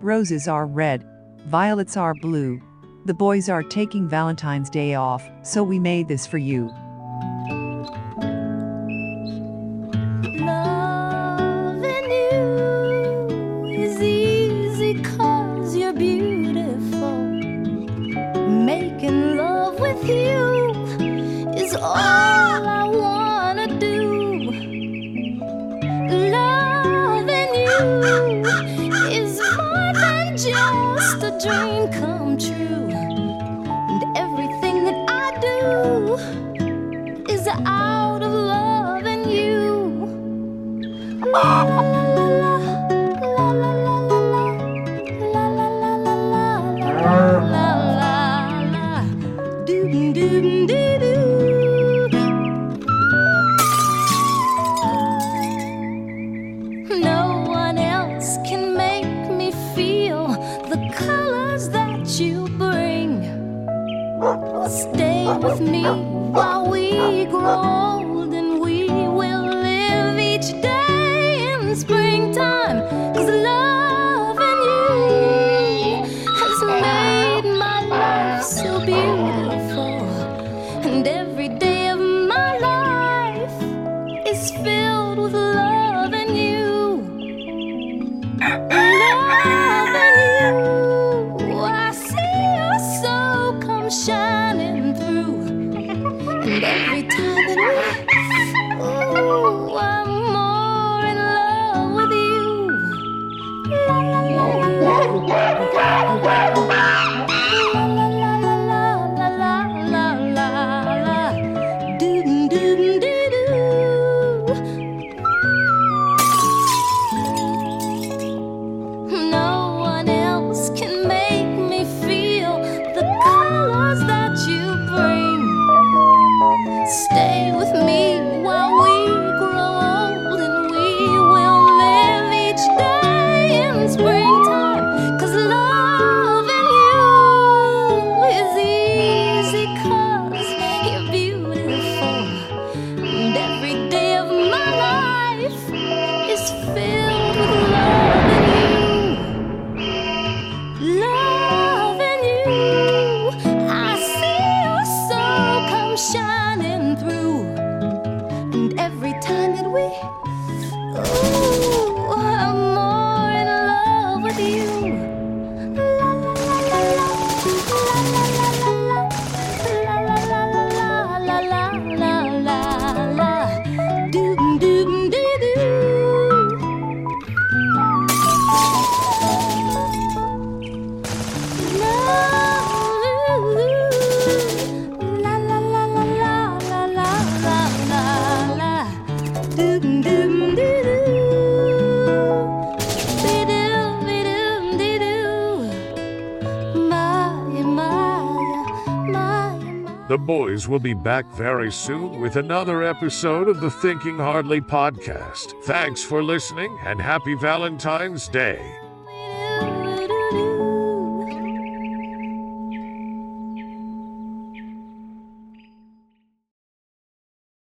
Roses are red, violets are blue. The boys are taking Valentine's Day off, so we made this for you. You is easy dream come true. And everything that I do is out of love and you. La la la la la la la la la la la la la la la doo doo doo doo No Stay with me while we grow old and we will live each day in springtime. 'Cause loving you has made my life so beautiful. And every day of my life is filled with loving you. Stay The boys will be back very soon with another episode of the Thinking Hardly podcast. Thanks for listening and happy Valentine's Day.